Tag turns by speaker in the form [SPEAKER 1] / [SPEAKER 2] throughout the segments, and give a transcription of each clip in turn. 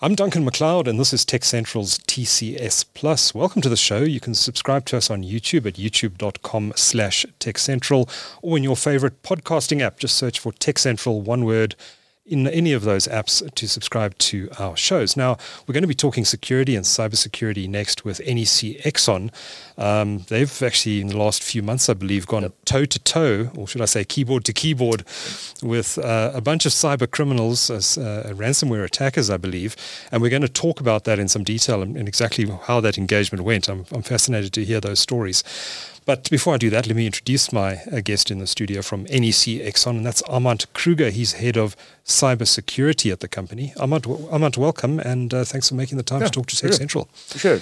[SPEAKER 1] I'm Duncan McLeod, and this is Tech Central's TCS Plus. Welcome to the show. You can subscribe to us on YouTube at youtube.com slash techcentral or in your favorite podcasting app. Just search for Tech Central, one word, in any of those apps to subscribe to our shows. Now, we're going to be talking security and cybersecurity next with NEC XON. Um, they've actually, in the last few months, I believe, gone toe to toe, or should I say keyboard to keyboard, with uh, a bunch of cyber criminals, as, uh, ransomware attackers, I believe. And we're going to talk about that in some detail and, and exactly how that engagement went. I'm, I'm fascinated to hear those stories. But before I do that, let me introduce my uh, guest in the studio from NEC XON, and that's Armand Kruger. He's head of cybersecurity at the company. Armand, Armand welcome, and uh, thanks for making the time yeah, to talk to Tech Central.
[SPEAKER 2] Sure.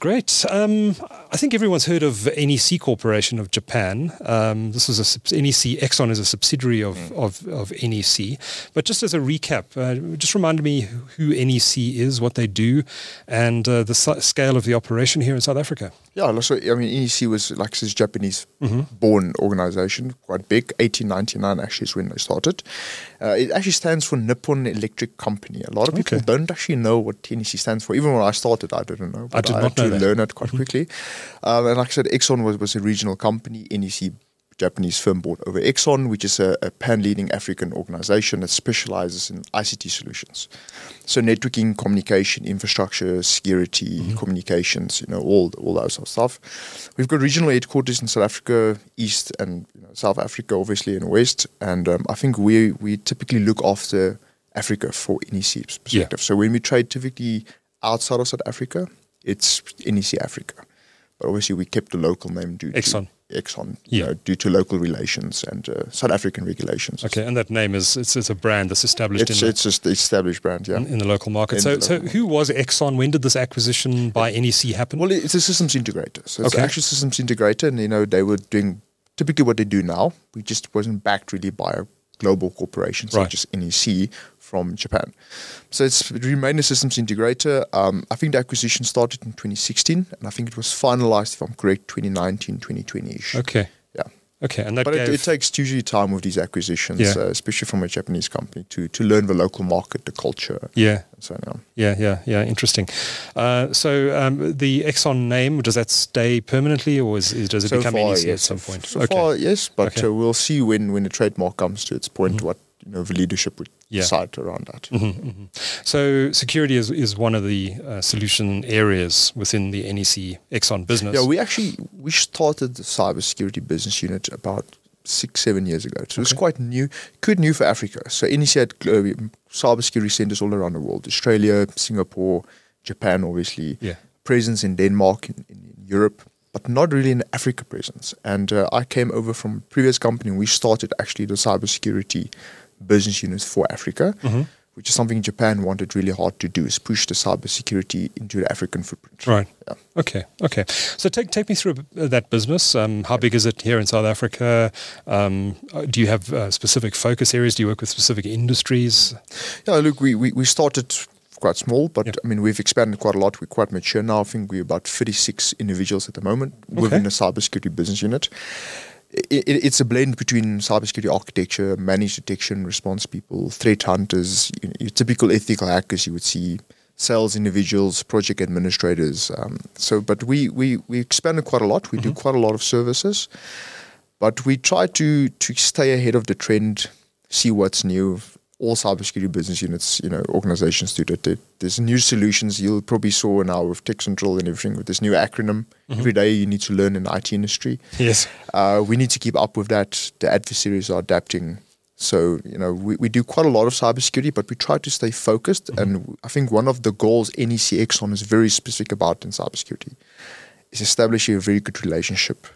[SPEAKER 1] Great. Um, I think everyone's heard of NEC Corporation of Japan. Um, this is a NEC XON is a subsidiary of, mm. of, of, NEC. But just as a recap, uh, just remind me who NEC is, what they do, and uh, the scale of the operation here in South Africa.
[SPEAKER 2] Yeah, so I mean, NEC was like this Japanese mm-hmm. born organization, quite big. 1899 actually is when they started. Uh, it actually stands for Nippon Electric Company. A lot of people okay. don't actually know what NEC stands for. Even when I started, I didn't know.
[SPEAKER 1] I did I not know
[SPEAKER 2] that. learn it quite mm-hmm. quickly. Um, and like I said, XON was, was a regional company. NEC Japanese firm bought over XON, which is a, a pan-leading African organization that specializes in ICT solutions. So networking, communication, infrastructure, security, mm-hmm. communications, you know, all all that sort of stuff. We've got regional headquarters in South Africa, East and you know, South Africa, obviously, and West. And um, I think we we typically look after Africa for NEC perspective. Yeah. So when we trade typically outside of South Africa, it's NEC Africa. But obviously, we kept the local name due
[SPEAKER 1] XON.
[SPEAKER 2] to XON, yeah. Know, due to local relations and uh, South African regulations.
[SPEAKER 1] Okay, and that name is it's, it's a brand that's established.
[SPEAKER 2] It's,
[SPEAKER 1] in
[SPEAKER 2] it's just established brand, yeah,
[SPEAKER 1] in, in the local market. In so, so who was XON? When did this acquisition by NEC happen?
[SPEAKER 2] Well, it's a systems integrator. So it's okay. actually systems integrator, and you know they were doing typically what they do now. We just wasn't backed really by a global corporation such right. as NEC from Japan. So it's it remained a systems integrator. Um, I think the acquisition started in 2016, and I think it was finalized, if I'm correct, 2019, 2020ish.
[SPEAKER 1] Okay.
[SPEAKER 2] Yeah.
[SPEAKER 1] Okay, and that
[SPEAKER 2] but it, it, takes usually time with these acquisitions, yeah. uh, especially from a Japanese company, to to learn the local market, the culture.
[SPEAKER 1] Yeah.
[SPEAKER 2] so on.
[SPEAKER 1] Yeah, yeah, yeah. Interesting. Uh, so um, the XON name does that stay permanently, or is, is does it
[SPEAKER 2] so
[SPEAKER 1] become
[SPEAKER 2] far,
[SPEAKER 1] NEC
[SPEAKER 2] yes.
[SPEAKER 1] at some point?
[SPEAKER 2] So okay. far, yes, but okay. uh, we'll see when when the trademark comes to its point mm-hmm. what you know the leadership would yeah. decide around that.
[SPEAKER 1] Mm-hmm, mm-hmm. So security is, is one of the uh, solution areas within the NEC XON business.
[SPEAKER 2] Yeah, we actually we started the cybersecurity business unit about six seven years ago. So okay. it was quite new, quite new for Africa. So NEC had uh, cybersecurity centers all around the world: Australia, Singapore, Japan, obviously.
[SPEAKER 1] Yeah.
[SPEAKER 2] Presence in Denmark, in, in Europe but not really an Africa presence. And uh, I came over from a previous company. We started actually the cybersecurity business units for Africa, mm-hmm. which is something Japan wanted really hard to do, is push the cybersecurity into the African footprint.
[SPEAKER 1] Right. Yeah. Okay. Okay. So take take me through that business. Um, how big is it here in South Africa? Um, do you have uh, specific focus areas? Do you work with specific industries?
[SPEAKER 2] Yeah. Look, we we, we started quite small, but yep. I mean, we've expanded quite a lot. We're quite mature now. I think we're about 36 individuals at the moment okay. within the cybersecurity business unit it, it's a blend between cybersecurity architecture, managed detection, response people, threat hunters, you know, your typical ethical hackers you would see, sales individuals, project administrators. Um, so, but we, we, we expanded quite a lot. We mm-hmm. do quite a lot of services, but we try to, to stay ahead of the trend, see what's new, all cybersecurity business units, you know, organizations do that. There's new solutions you'll probably saw now with Tech Central and everything with this new acronym. Mm-hmm. Every day you need to learn in the IT industry.
[SPEAKER 1] Yes.
[SPEAKER 2] Uh, we need to keep up with that. The adversaries are adapting. So, you know, we, we do quite a lot of cybersecurity, but we try to stay focused. Mm-hmm. And I think one of the goals NEC XON is very specific about in cybersecurity is establishing a very good relationship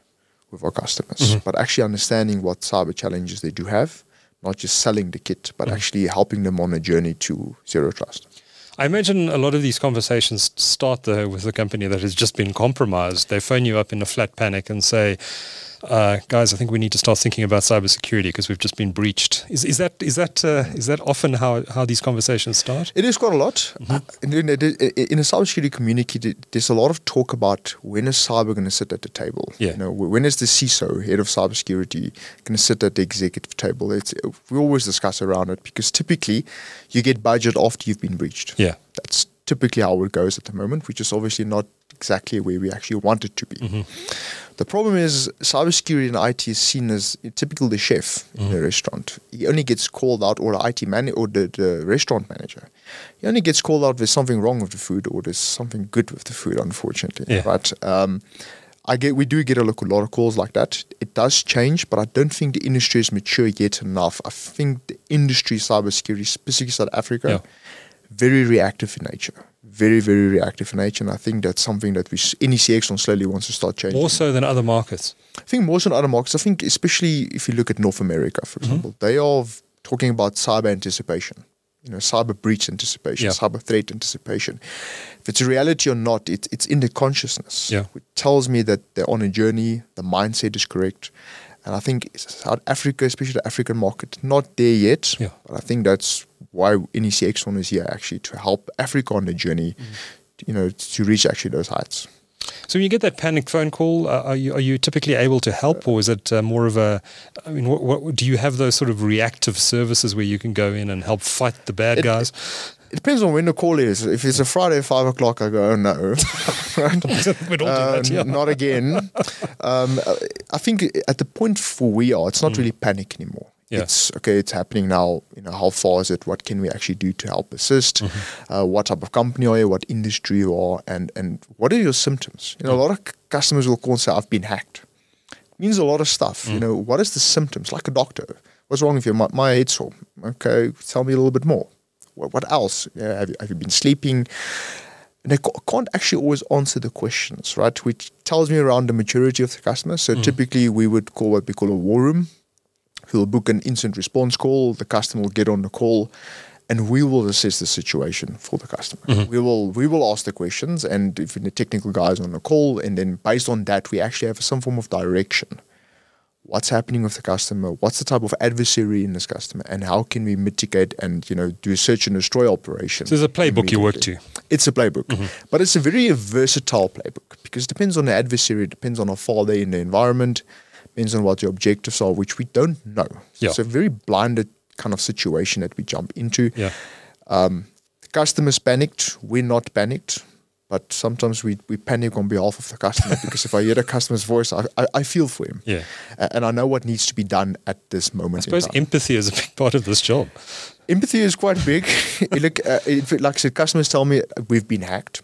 [SPEAKER 2] with our customers, mm-hmm. but actually understanding what cyber challenges they do have not just selling the kit, but mm. actually helping them on a journey to zero trust.
[SPEAKER 1] I imagine a lot of these conversations start though with a company that has just been compromised. They phone you up in a flat panic and say, uh, guys, I think we need to start thinking about cybersecurity because we've just been breached. Is, is that is that uh, is that often how, how these conversations start?
[SPEAKER 2] It is quite a lot. Mm-hmm. Uh, in, in, in, a cybersecurity community, there's a lot of talk about when is cyber going to sit at the table.
[SPEAKER 1] Yeah.
[SPEAKER 2] You know, when is the CISO, head of cybersecurity, going to sit at the executive table? It's, we always discuss around it because typically you get budget after you've been breached.
[SPEAKER 1] Yeah.
[SPEAKER 2] That's typically how it goes at the moment, which is obviously not exactly where we actually want it to be. Mm-hmm. The problem is cybersecurity in IT is seen as typical the chef mm-hmm. in a restaurant. He only gets called out, or the IT man, or the, the restaurant manager. He only gets called out if there's something wrong with the food, or there's something good with the food. Unfortunately,
[SPEAKER 1] yeah.
[SPEAKER 2] right? Um, I get we do get a lot of calls like that. It does change, but I don't think the industry is mature yet enough. I think the industry cybersecurity, specifically South Africa,
[SPEAKER 1] yeah.
[SPEAKER 2] very reactive in nature very, very reactive in nature. And I think that's something that we any CX slowly wants to start changing.
[SPEAKER 1] More so than other markets.
[SPEAKER 2] I think more so than other markets. I think especially if you look at North America, for mm-hmm. example, they are talking about cyber anticipation. You know, cyber breach anticipation,
[SPEAKER 1] yeah.
[SPEAKER 2] cyber threat anticipation. If it's a reality or not, it's it's in the consciousness.
[SPEAKER 1] Yeah.
[SPEAKER 2] Which tells me that they're on a journey, the mindset is correct. And I think South Africa, especially the African market, not there yet.
[SPEAKER 1] Yeah.
[SPEAKER 2] But I think that's why NEC XON is here actually to help Africa on the journey, mm. you know, to reach actually those heights.
[SPEAKER 1] So when you get that panic phone call, uh, are you are you typically able to help, or is it uh, more of a? I mean, what, what, do you have those sort of reactive services where you can go in and help fight the bad
[SPEAKER 2] it,
[SPEAKER 1] guys?
[SPEAKER 2] It depends on when the call is. If it's a Friday at five o'clock, I go, oh no,
[SPEAKER 1] right? uh,
[SPEAKER 2] yeah. not again. Um, I think at the point where we are, it's not mm. really panic anymore.
[SPEAKER 1] Yeah.
[SPEAKER 2] It's okay. It's happening now. You know, how far is it? What can we actually do to help assist? Mm-hmm. Uh, what type of company are you? What industry you are? And and what are your symptoms? You know, mm. a lot of customers will call and say, "I've been hacked." It means a lot of stuff. Mm. You know, what is the symptoms? Like a doctor, what's wrong with you? My, my head's sore. Okay, tell me a little bit more. What, else? Yeah, have you, have you been sleeping? And I can't actually always answer the questions, right? Which tells me around the maturity of the customer. So mm. typically, we would call what we call a war room He'll book an instant response call. The customer will get on the call, and we will assess the situation for the customer. Mm-hmm. We will we will ask the questions, and if the technical guys on the call, and then based on that, we actually have some form of direction. What's happening with the customer? What's the type of adversary in this customer, and how can we mitigate and you know do a search and destroy operation?
[SPEAKER 1] So there's a playbook you work to.
[SPEAKER 2] It's a playbook, mm-hmm. but it's a very versatile playbook because it depends on the adversary, it depends on how far they're in the environment depends on what your objectives are, which we don't know.
[SPEAKER 1] Yeah.
[SPEAKER 2] It's a very blinded kind of situation that we jump into.
[SPEAKER 1] Yeah.
[SPEAKER 2] Um, the customer's panicked. We're not panicked, but sometimes we, we panic on behalf of the customer because if I hear the customer's voice, I, I, I feel for him.
[SPEAKER 1] Yeah.
[SPEAKER 2] and I know what needs to be done at this moment.
[SPEAKER 1] I suppose empathy is a big part of this job.
[SPEAKER 2] Empathy is quite big. Look, uh, like I said, customers tell me we've been hacked,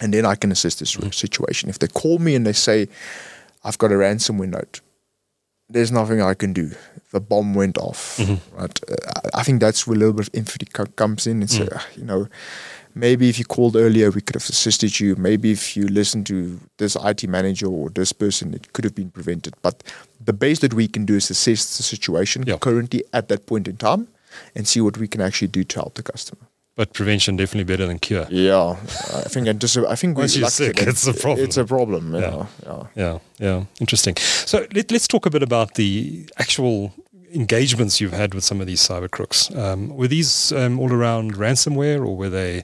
[SPEAKER 2] and then I can assist this mm. situation. If they call me and they say, I've got a ransomware note. There's nothing I can do. The bomb went off. Mm-hmm. Right? Uh, I think that's where a little bit of empathy comes in. It's mm. uh, you know, maybe if you called earlier, we could have assisted you. Maybe if you listened to this IT manager or this person, it could have been prevented. But the base that we can do is assess the situation
[SPEAKER 1] yeah.
[SPEAKER 2] currently at that point in time and see what we can actually do to help the customer.
[SPEAKER 1] But prevention definitely better than cure.
[SPEAKER 2] Yeah, I think I think
[SPEAKER 1] once you're sick, it's a problem.
[SPEAKER 2] It's a problem. Yeah,
[SPEAKER 1] yeah, yeah, yeah. yeah. Interesting. So let, us talk a bit about the actual engagements you've had with some of these cyber crooks. Um, were these um, all around ransomware, or were they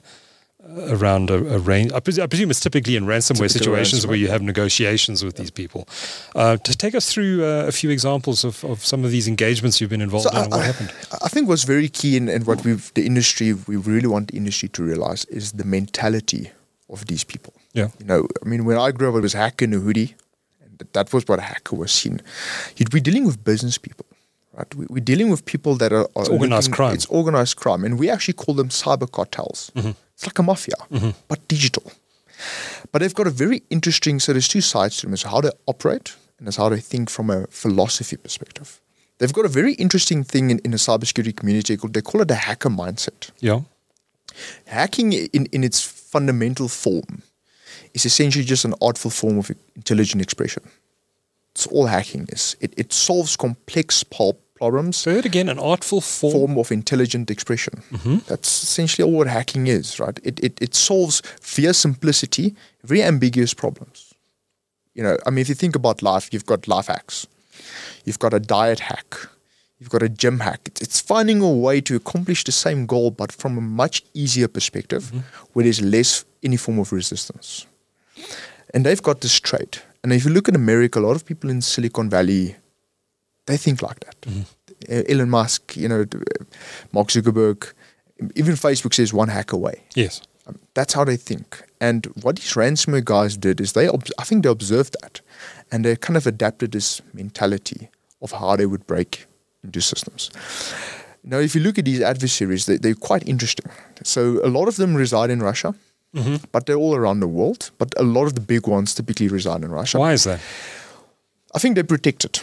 [SPEAKER 1] around a, a range. I, pres- I, presume it's typically in ransomware situations ransomware. where you have negotiations with yeah. these people. Uh, to take us through uh, a few examples of, of some of these engagements you've been involved so in, I, what happened?
[SPEAKER 2] I think what's very key and, and what we've the industry we really want the industry to realize is the mentality of these people.
[SPEAKER 1] Yeah,
[SPEAKER 2] you know, I mean, when I grew up, it was hacker in a hoodie, and that was what a hacker was seen. You'd be dealing with business people. Right? We, are dealing with people that are, are
[SPEAKER 1] it's organized
[SPEAKER 2] looking,
[SPEAKER 1] crime.
[SPEAKER 2] It's organized crime, and we actually call them cyber cartels. Mm-hmm. It's like a mafia, mm-hmm. but digital. But they've got a very interesting. So there's two sides to them: is how they operate and is how they think from a philosophy perspective. They've got a very interesting thing in, in the cybersecurity community called they call it a hacker mindset.
[SPEAKER 1] Yeah.
[SPEAKER 2] Hacking in, in its fundamental form is essentially just an artful form of intelligent expression. It's all hacking is. It, it solves complex pulp problems.
[SPEAKER 1] It again, an artful form.
[SPEAKER 2] form of intelligent expression. Mm-hmm. That's essentially all what hacking is, right? It, it, it solves via simplicity very ambiguous problems. You know, I mean, if you think about life, you've got life hacks, you've got a diet hack, you've got a gym hack. It's, it's finding a way to accomplish the same goal, but from a much easier perspective, mm-hmm. where there's less any form of resistance. And they've got this trait. And if you look at America, a lot of people in Silicon Valley, they think like that. Mm-hmm. Elon Musk, you know, Mark Zuckerberg, even Facebook says one hack away.
[SPEAKER 1] Yes.
[SPEAKER 2] Um, that's how they think. And what these ransomware guys did is they, I think they observed that and they kind of adapted this mentality of how they would break into systems. Now, if you look at these adversaries, they, they're quite interesting. So a lot of them reside in Russia, mm-hmm. but they're all around the world. But a lot of the big ones typically reside in Russia.
[SPEAKER 1] Why is that?
[SPEAKER 2] I think they're protected.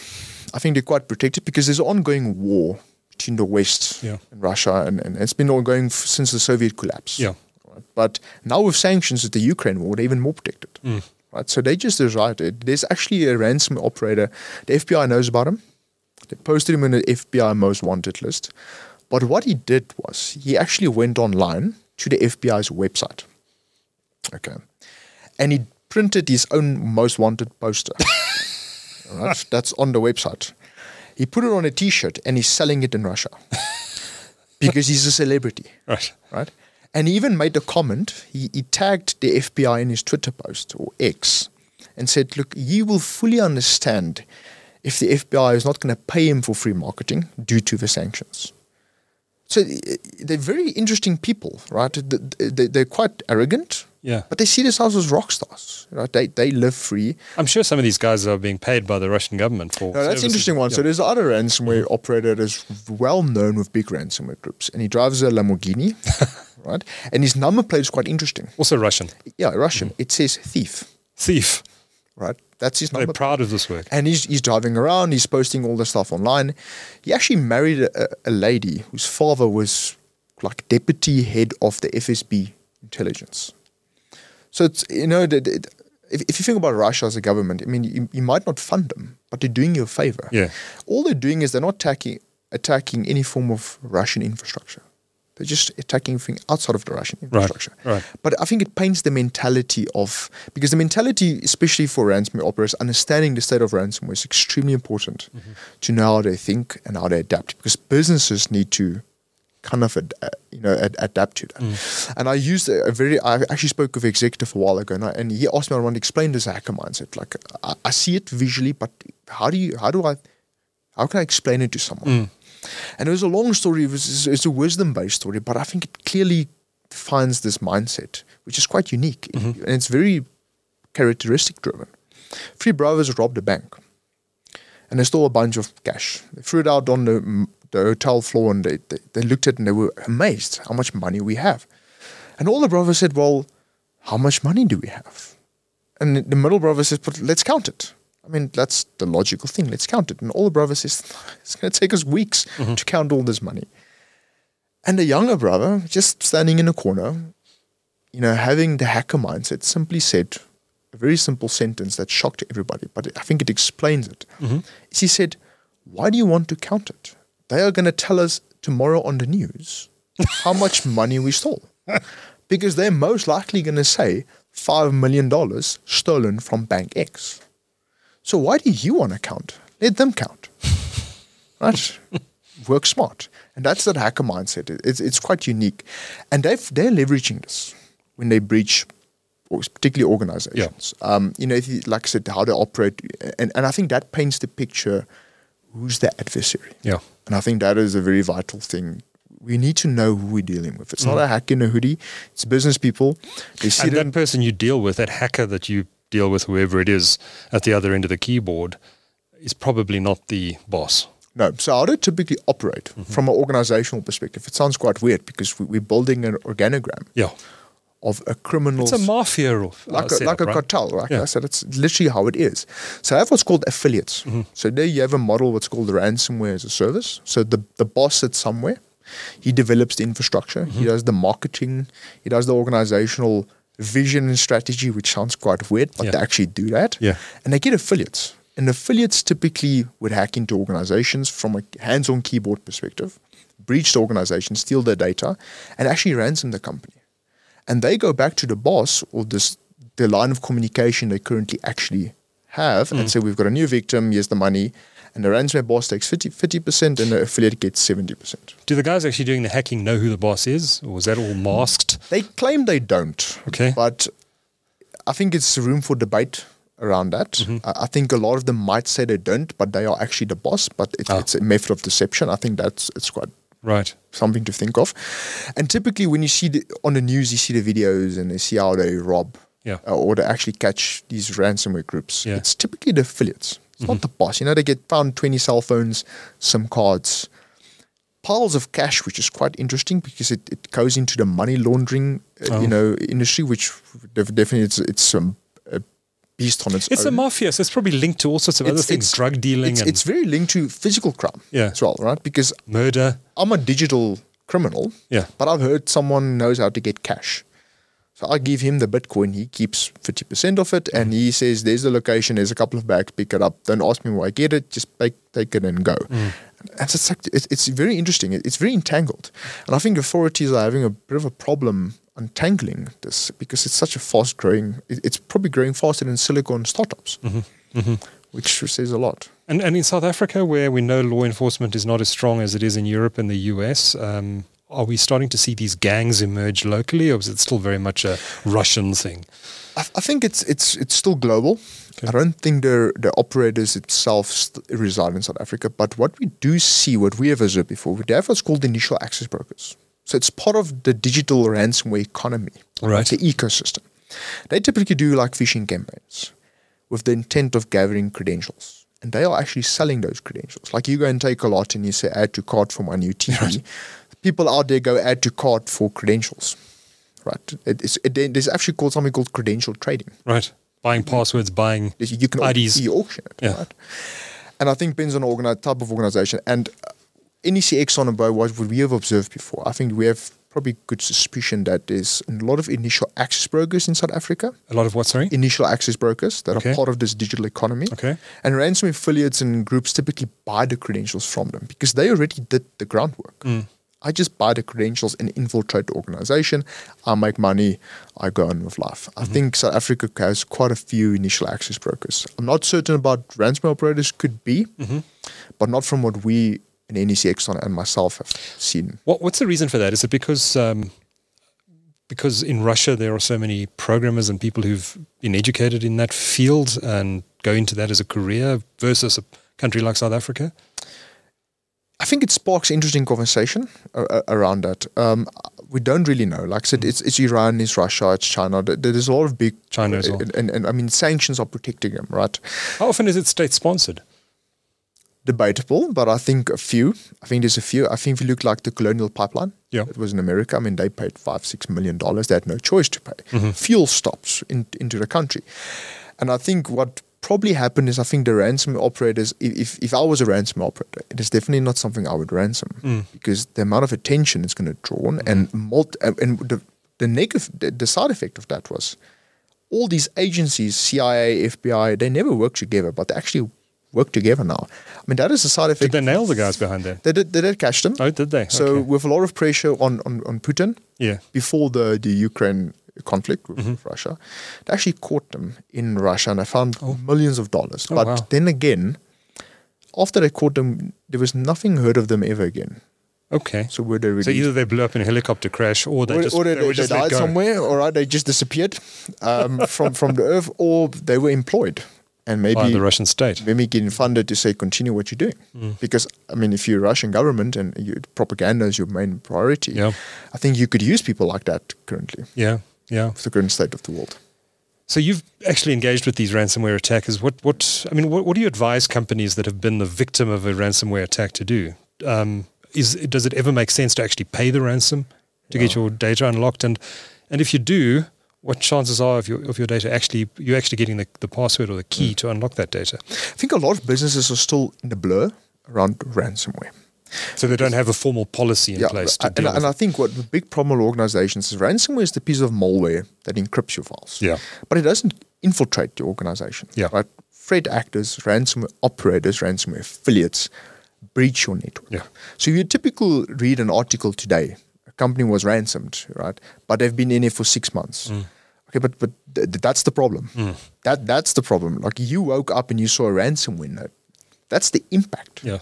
[SPEAKER 2] I think they're quite protected because there's an ongoing war between the West
[SPEAKER 1] yeah.
[SPEAKER 2] and Russia, and, and it's been ongoing f- since the Soviet collapse.
[SPEAKER 1] Yeah.
[SPEAKER 2] Right? But now with sanctions at the Ukraine war, they're even more protected.
[SPEAKER 1] Mm.
[SPEAKER 2] Right? So they just decided There's actually a ransom operator. The FBI knows about him. They posted him in the FBI most wanted list. But what he did was he actually went online to the FBI's website. Okay. And he printed his own most wanted poster. right? That's on the website. He put it on a T-shirt and he's selling it in Russia because he's a celebrity.
[SPEAKER 1] Right.
[SPEAKER 2] Right. And he even made a comment. He, he tagged the FBI in his Twitter post or X and said, "Look, you will fully understand if the FBI is not going to pay him for free marketing due to the sanctions." So eh, they're very interesting people, right? They're quite arrogant,
[SPEAKER 1] yeah.
[SPEAKER 2] But they see themselves as rock stars. Right? They they live free.
[SPEAKER 1] I'm sure some of these guys are being paid by the Russian government for.
[SPEAKER 2] No, that's an interesting one. Yeah. So there's other ransomware operator that is well known with big ransomware groups, and he drives a Lamborghini, right? And his number plate is quite interesting.
[SPEAKER 1] Also Russian.
[SPEAKER 2] Yeah, Russian. Mm. It says thief.
[SPEAKER 1] Thief.
[SPEAKER 2] Right. That's his number.
[SPEAKER 1] They're proud of this work.
[SPEAKER 2] And he's, he's driving around. He's posting all the stuff online. He actually married a, a lady whose father was like deputy head of the FSB intelligence. So it's you know if, if you think about Russia as a government, I mean you, you might not fund them, but they're doing you a favor.
[SPEAKER 1] Yeah.
[SPEAKER 2] All they're doing is they're not attacking attacking any form of Russian infrastructure. They're just attacking anything outside of the Russian infrastructure.
[SPEAKER 1] Right, right.
[SPEAKER 2] But I think it paints the mentality of because the mentality, especially for ransomware operators, understanding the state of ransomware is extremely important mm-hmm. to know how they think and how they adapt. Because businesses need to kind of ad, uh, you know ad, adapt to that. Mm. And I used a, a, very I actually spoke with an executive a while ago, and, I, and he asked me I want to explain this hacker mindset. Like I, I, see it visually, but how do you how do I how can I explain it to someone? Mm. And it was a long story. It was, it's a wisdom based story, but I think it clearly defines this mindset, which is quite unique mm-hmm. and it's very characteristic driven. Three brothers robbed a bank and they stole a bunch of cash. They threw it out on the the hotel floor and they, they, they looked at it and they were amazed how much money we have. And all the brothers said, Well, how much money do we have? And the middle brother says, But let's count it. I mean, that's the logical thing. Let's count it. And all the brothers says, It's going to take us weeks mm-hmm. to count all this money. And the younger brother, just standing in a corner, you know, having the hacker mindset, simply said a very simple sentence that shocked everybody, but I think it explains it. Mm-hmm. He said, Why do you want to count it? They are going to tell us tomorrow on the news how much money we stole. Because they're most likely going to say $5 million stolen from Bank X. So why do you want to count? Let them count. right? Work smart. And that's that hacker mindset. It's, it's quite unique. And they've, they're leveraging this when they breach particularly organizations. Yeah. Um, you know, you, like I said, how they operate. And, and I think that paints the picture who's the adversary.
[SPEAKER 1] Yeah.
[SPEAKER 2] And I think that is a very vital thing. We need to know who we're dealing with. It's mm. not a hack in a hoodie. It's business people.
[SPEAKER 1] They see and that person you deal with, that hacker that you deal with, whoever it is at the other end of the keyboard, is probably not the boss.
[SPEAKER 2] No. So how do typically operate mm-hmm. from an organizational perspective? It sounds quite weird because we, are building an organogram.
[SPEAKER 1] Yeah
[SPEAKER 2] of a criminal.
[SPEAKER 1] It's a mafia, uh,
[SPEAKER 2] like a, like a right? cartel, right? Yeah. I said it's literally how it is. So I have what's called affiliates. Mm-hmm. So there you have a model what's called ransomware as a service. So the the boss sits somewhere, he develops the infrastructure, mm-hmm. he does the marketing, he does the organizational vision and strategy, which sounds quite weird, but yeah. they actually do that.
[SPEAKER 1] Yeah.
[SPEAKER 2] And they get affiliates. And affiliates typically would hack into organizations from a hands-on keyboard perspective, breach the organization, steal their data, and actually ransom the company and they go back to the boss or this the line of communication they currently actually have and say, we've got a new victim, here's the money. And the ransomware boss takes 50, 50% and the affiliate gets 70%.
[SPEAKER 1] Do the guys actually doing the hacking know who the boss is, or is that all masked?
[SPEAKER 2] They claim they don't.
[SPEAKER 1] Okay.
[SPEAKER 2] But I think it's room for debate around that.
[SPEAKER 1] Mm-hmm.
[SPEAKER 2] I think a lot of them might say they don't, but they are actually the boss. But it's,
[SPEAKER 1] Ah.
[SPEAKER 2] it's a method of deception. I think that's it's quite
[SPEAKER 1] Right.
[SPEAKER 2] something to think of. And typically, when you see the, on the news, you see the videos and they see how they rob
[SPEAKER 1] Yeah.
[SPEAKER 2] uh, or they actually catch these ransomware groups.
[SPEAKER 1] Yeah.
[SPEAKER 2] It's typically the affiliates. It's not the boss. You know, they get found 20 cell phones, some cards, piles of cash, which is quite interesting because it, it goes into the money laundering, uh,
[SPEAKER 1] Oh.
[SPEAKER 2] you know, industry, which definitely it's, it's um, on its
[SPEAKER 1] It's a mafia, so it's probably linked to all sorts of other things,
[SPEAKER 2] it's-
[SPEAKER 1] drug dealing
[SPEAKER 2] it's,
[SPEAKER 1] and
[SPEAKER 2] it's very linked to physical crime
[SPEAKER 1] Yeah.
[SPEAKER 2] as well, right? Because
[SPEAKER 1] murder.
[SPEAKER 2] I'm a digital criminal,
[SPEAKER 1] Yeah.
[SPEAKER 2] but I've heard someone knows how to get cash. So I give him the Bitcoin. He keeps 50% of it and he says, There's the location, there's a couple of bags, pick it up. Don't ask me where I get it, just take, take it and go. Mm. And it's, like, it's, it's very interesting. It's very entangled. And I think authorities are having a bit of a problem untangling this because it's such a fast growing, it- it's probably growing faster than silicon startups, which says a lot.
[SPEAKER 1] And, and in South Africa, where we know law enforcement is not as strong as it is in Europe and the US, um, are we starting to see these gangs emerge locally, or is it still very much a Russian thing?
[SPEAKER 2] I, I think it's it's it's still global. I don't think the the operators itself st- reside in South Africa, but what we do see, what we have observed before, we have what's called initial access brokers. So it's part of the digital ransomware economy,
[SPEAKER 1] Right.
[SPEAKER 2] The ecosystem. They typically do like phishing campaigns with the intent of gathering credentials. And they are actually selling those credentials. Like you go and take a lot and you say add to cart for my new TV. People out there go add to cart for credentials. Right. It, it's, it, there's actually called something called credential trading.
[SPEAKER 1] Right. Buying passwords, buying
[SPEAKER 2] You can
[SPEAKER 1] IDs.
[SPEAKER 2] you auction it,
[SPEAKER 1] Yeah.
[SPEAKER 2] right? And I think depends on the type of organization. And NEC XON and Bo, what we have observed before, I think we have probably good suspicion that there's a lot of initial access brokers in South Africa,
[SPEAKER 1] a lot of what, sorry?
[SPEAKER 2] initial access brokers that
[SPEAKER 1] Okay.
[SPEAKER 2] are part of this digital economy.
[SPEAKER 1] Okay.
[SPEAKER 2] And ransom affiliates and groups typically buy the credentials from them because they already did the groundwork.
[SPEAKER 1] Mm.
[SPEAKER 2] I just buy the credentials and infiltrate the organization. I make money. I go on with life. I
[SPEAKER 1] Mm-hmm.
[SPEAKER 2] think South Africa has quite a few initial access brokers. I'm not certain about ransomware operators could be,
[SPEAKER 1] Mm-hmm.
[SPEAKER 2] but not from what we in NEC XON and myself have seen.
[SPEAKER 1] What, what's the reason for that? Is it because um, because in Russia there are so many programmers and people who've been educated in that field and go into that as a career versus a country like South Africa?
[SPEAKER 2] I think it sparks interesting conversation uh, uh, around that. Um, we don't really know. Like I said, it's, it's Iran, it's Russia, it's China. There's a lot of big
[SPEAKER 1] China as well.
[SPEAKER 2] and, and, and I mean sanctions are protecting them, right?
[SPEAKER 1] How often is it state sponsored?
[SPEAKER 2] Debatable, but I think a few. I think there's a few. I think if you look like the Colonial Pipeline,
[SPEAKER 1] Yeah.
[SPEAKER 2] it was in America. I mean, they paid five, six million dollars. They had no choice to pay.
[SPEAKER 1] Mm-hmm.
[SPEAKER 2] Fuel stops in, into the country, and I think what probably happened is I think the ransom operators. If if I was a ransom operator, it is definitely not something I would ransom
[SPEAKER 1] Mm.
[SPEAKER 2] because the amount of attention it's going to draw on, and multi, and and the the negative the, the side effect of that was all these agencies, CIA, FBI, they never work together, but they actually work together now. I mean, that is a side
[SPEAKER 1] Did
[SPEAKER 2] effect.
[SPEAKER 1] they nail the guys behind that?
[SPEAKER 2] They did, they did catch them.
[SPEAKER 1] Oh, did they?
[SPEAKER 2] So
[SPEAKER 1] Okay.
[SPEAKER 2] with a lot of pressure on, on, on Putin
[SPEAKER 1] yeah.
[SPEAKER 2] before the, the Ukraine conflict with
[SPEAKER 1] Mm-hmm.
[SPEAKER 2] Russia, they actually caught them in Russia and they found millions of dollars.
[SPEAKER 1] Oh,
[SPEAKER 2] but
[SPEAKER 1] wow.
[SPEAKER 2] then again, after they caught them, there was nothing heard of them ever again.
[SPEAKER 1] Okay.
[SPEAKER 2] So were they
[SPEAKER 1] So either they blew up in a helicopter crash or they
[SPEAKER 2] or,
[SPEAKER 1] just,
[SPEAKER 2] or they,
[SPEAKER 1] they
[SPEAKER 2] they
[SPEAKER 1] just let
[SPEAKER 2] died somewhere, all right, they just disappeared um, from, from the earth, or they were employed and maybe
[SPEAKER 1] by the Russian state.
[SPEAKER 2] maybe getting funded to say continue what you're doing.
[SPEAKER 1] Mm.
[SPEAKER 2] Because I mean, if you're Russian government and you, propaganda is your main priority,
[SPEAKER 1] Yeah.
[SPEAKER 2] I think you could use people like that currently
[SPEAKER 1] Yeah. Yeah.
[SPEAKER 2] with the current state of the world.
[SPEAKER 1] So you've actually engaged with these ransomware attackers. What, what, I mean, what, what do you advise companies that have been the victim of a ransomware attack to do? Um, is does it ever make sense to actually pay the ransom to get your data unlocked? And and if you do, what chances are of your of your data actually you actually getting the, the password or the key mm. to unlock that data?
[SPEAKER 2] I think a lot of businesses are still in the blur around ransomware.
[SPEAKER 1] So they don't have a formal policy in place to
[SPEAKER 2] and,
[SPEAKER 1] deal
[SPEAKER 2] and. I think what the big problem with organizations is ransomware is the piece of malware that encrypts your files.
[SPEAKER 1] Yeah.
[SPEAKER 2] But it doesn't infiltrate your organization.
[SPEAKER 1] Yeah.
[SPEAKER 2] Right? Threat actors, ransomware operators, ransomware affiliates breach your network.
[SPEAKER 1] Yeah.
[SPEAKER 2] So you typically read an article today. Company was ransomed, right? But they've been in it for six months.
[SPEAKER 1] Mm.
[SPEAKER 2] Okay, but but th- that's the problem.
[SPEAKER 1] Mm.
[SPEAKER 2] That that's the problem. Like you woke up and you saw a ransom note. That's the impact
[SPEAKER 1] Yeah.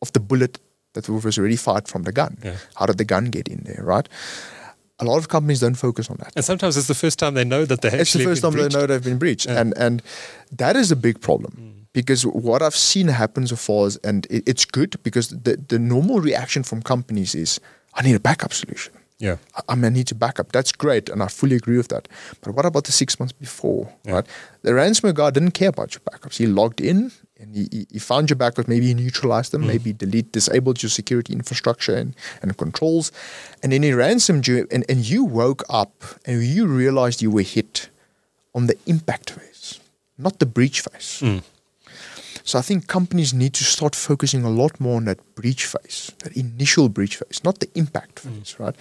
[SPEAKER 2] of the bullet that was already fired from the gun.
[SPEAKER 1] Yeah.
[SPEAKER 2] How did the gun get in there, right? A lot of companies don't focus on that.
[SPEAKER 1] And sometimes it's the first time they know that they
[SPEAKER 2] It's the first time
[SPEAKER 1] been
[SPEAKER 2] they
[SPEAKER 1] breached.
[SPEAKER 2] know they've been breached,
[SPEAKER 1] Yeah.
[SPEAKER 2] and and that is a big problem
[SPEAKER 1] Mm.
[SPEAKER 2] because what I've seen happen so far is, and it, it's good because the the normal reaction from companies is, I need a backup solution.
[SPEAKER 1] Yeah.
[SPEAKER 2] I, I mean, I need to backup. That's great, and I fully agree with that. But what about the six months before,
[SPEAKER 1] Yeah.
[SPEAKER 2] right? The ransomware guy didn't care about your backups. He logged in and he, he, found your backups. Maybe he neutralized them. Maybe delete, disabled your security infrastructure and, and controls, and then he ransomed you. And, and you woke up and you realized you were hit on the impact phase, not the breach phase.
[SPEAKER 1] Mm.
[SPEAKER 2] So I think companies need to start focusing a lot more on that breach phase, that initial breach phase, not the impact mm. phase, right?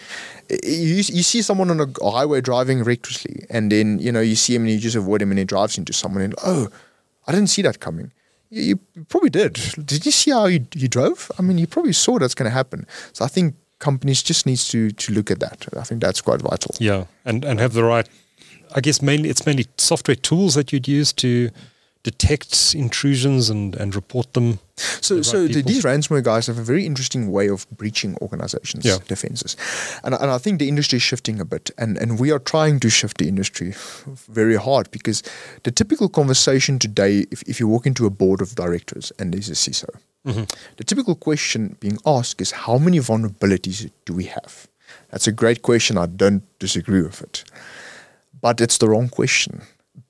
[SPEAKER 2] You, you see someone on a highway driving recklessly, and then you know you see him and you just avoid him, and he drives into someone, and oh, I didn't see that coming. You, you probably did. Did you see how you, he drove? I mean, you probably saw that's going to happen. So I think companies just needs to to look at that. I think that's quite vital.
[SPEAKER 1] Yeah, and and have the right. I guess mainly it's mainly software tools that you'd use to detect intrusions and and report them.
[SPEAKER 2] So,
[SPEAKER 1] the right
[SPEAKER 2] so the, these ransomware guys have a very interesting way of breaching organizations'
[SPEAKER 1] Yeah.
[SPEAKER 2] defenses, and, and I think the industry is shifting a bit, and, and we are trying to shift the industry very hard because the typical conversation today, if, if you walk into a board of directors and there's a CISO, mm-hmm. the typical question being asked is how many vulnerabilities do we have? That's a great question. I don't disagree with it, but it's the wrong question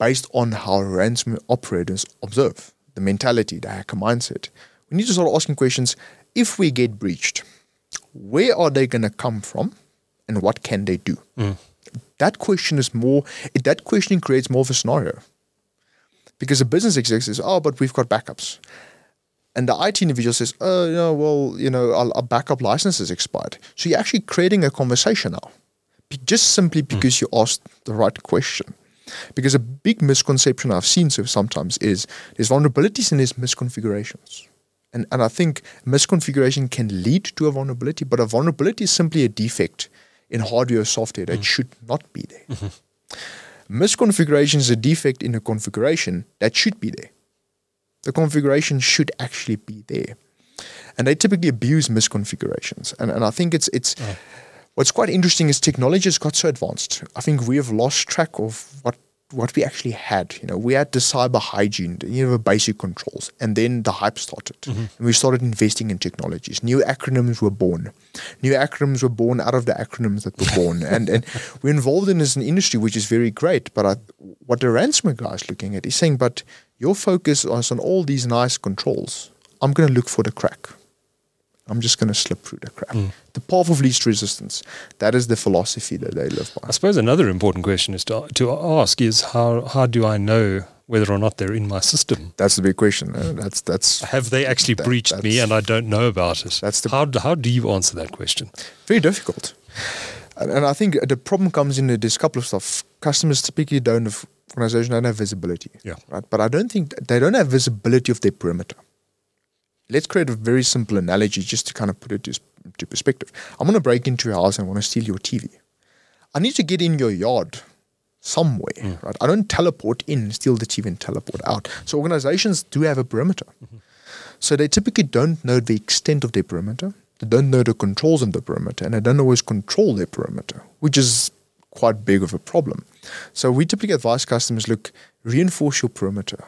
[SPEAKER 2] based on how ransomware operators observe the mentality, the hacker mindset. We need to start asking questions if we get breached, where are they going to come from and what can they do? Mm. That question is more, that questioning creates more of a scenario. Because the business exec says, oh, but we've got backups. And the IT individual says, oh, you know, well, you know, our, our backup license is expired. So you're actually creating a conversation now, just simply because mm. you asked the right question. Because a big misconception I've seen so sometimes is there's vulnerabilities and there's misconfigurations. And, and I think misconfiguration can lead to a vulnerability, but a vulnerability is simply a defect in hardware or software that mm. should not be there. Misconfiguration is a defect in a configuration that should be there. The configuration should actually be there. And they typically abuse misconfigurations. And, and I think it's it's what's quite interesting is technology has got so advanced. I think we have lost track of what what we actually had. You know, we had the cyber hygiene, the, you know, the basic controls, and then the hype started, mm-hmm. and we started investing in technologies. New acronyms were born. New acronyms were born out of the acronyms that were born, and and we're involved in this an industry which is very great. But I, what the ransomware guy is looking at is saying, but your focus is on all these nice controls. I'm going to look for the crack. I'm just going to slip through the crack. The path of least resistance. That is the philosophy that they live by.
[SPEAKER 1] I suppose another important question is to to ask is how how do I know whether or not they're in my system?
[SPEAKER 2] That's the big question. Uh, that's that's
[SPEAKER 1] Have they actually
[SPEAKER 2] That-
[SPEAKER 1] breached me and I don't know about it?
[SPEAKER 2] that's the-
[SPEAKER 1] how do- how do you answer that question?
[SPEAKER 2] very difficult. And, and I think the problem comes in there's a couple of stuff. Customers typically don't have organizations don't have visibility.
[SPEAKER 1] Yeah.
[SPEAKER 2] Right. But I don't think they don't have visibility of their perimeter. Let's create a very simple analogy just to kind of put it to, to perspective. I'm going to break into your house and want to steal your TV. I need to get in your yard somewhere, mm. right? I don't teleport in, steal the TV, and teleport out. So organizations do have a perimeter. Mm-hmm. So they typically don't know the extent of their perimeter. They don't know the controls of the perimeter, and they don't always control their perimeter, which is quite big of a problem. So we typically advise customers: look, reinforce your perimeter,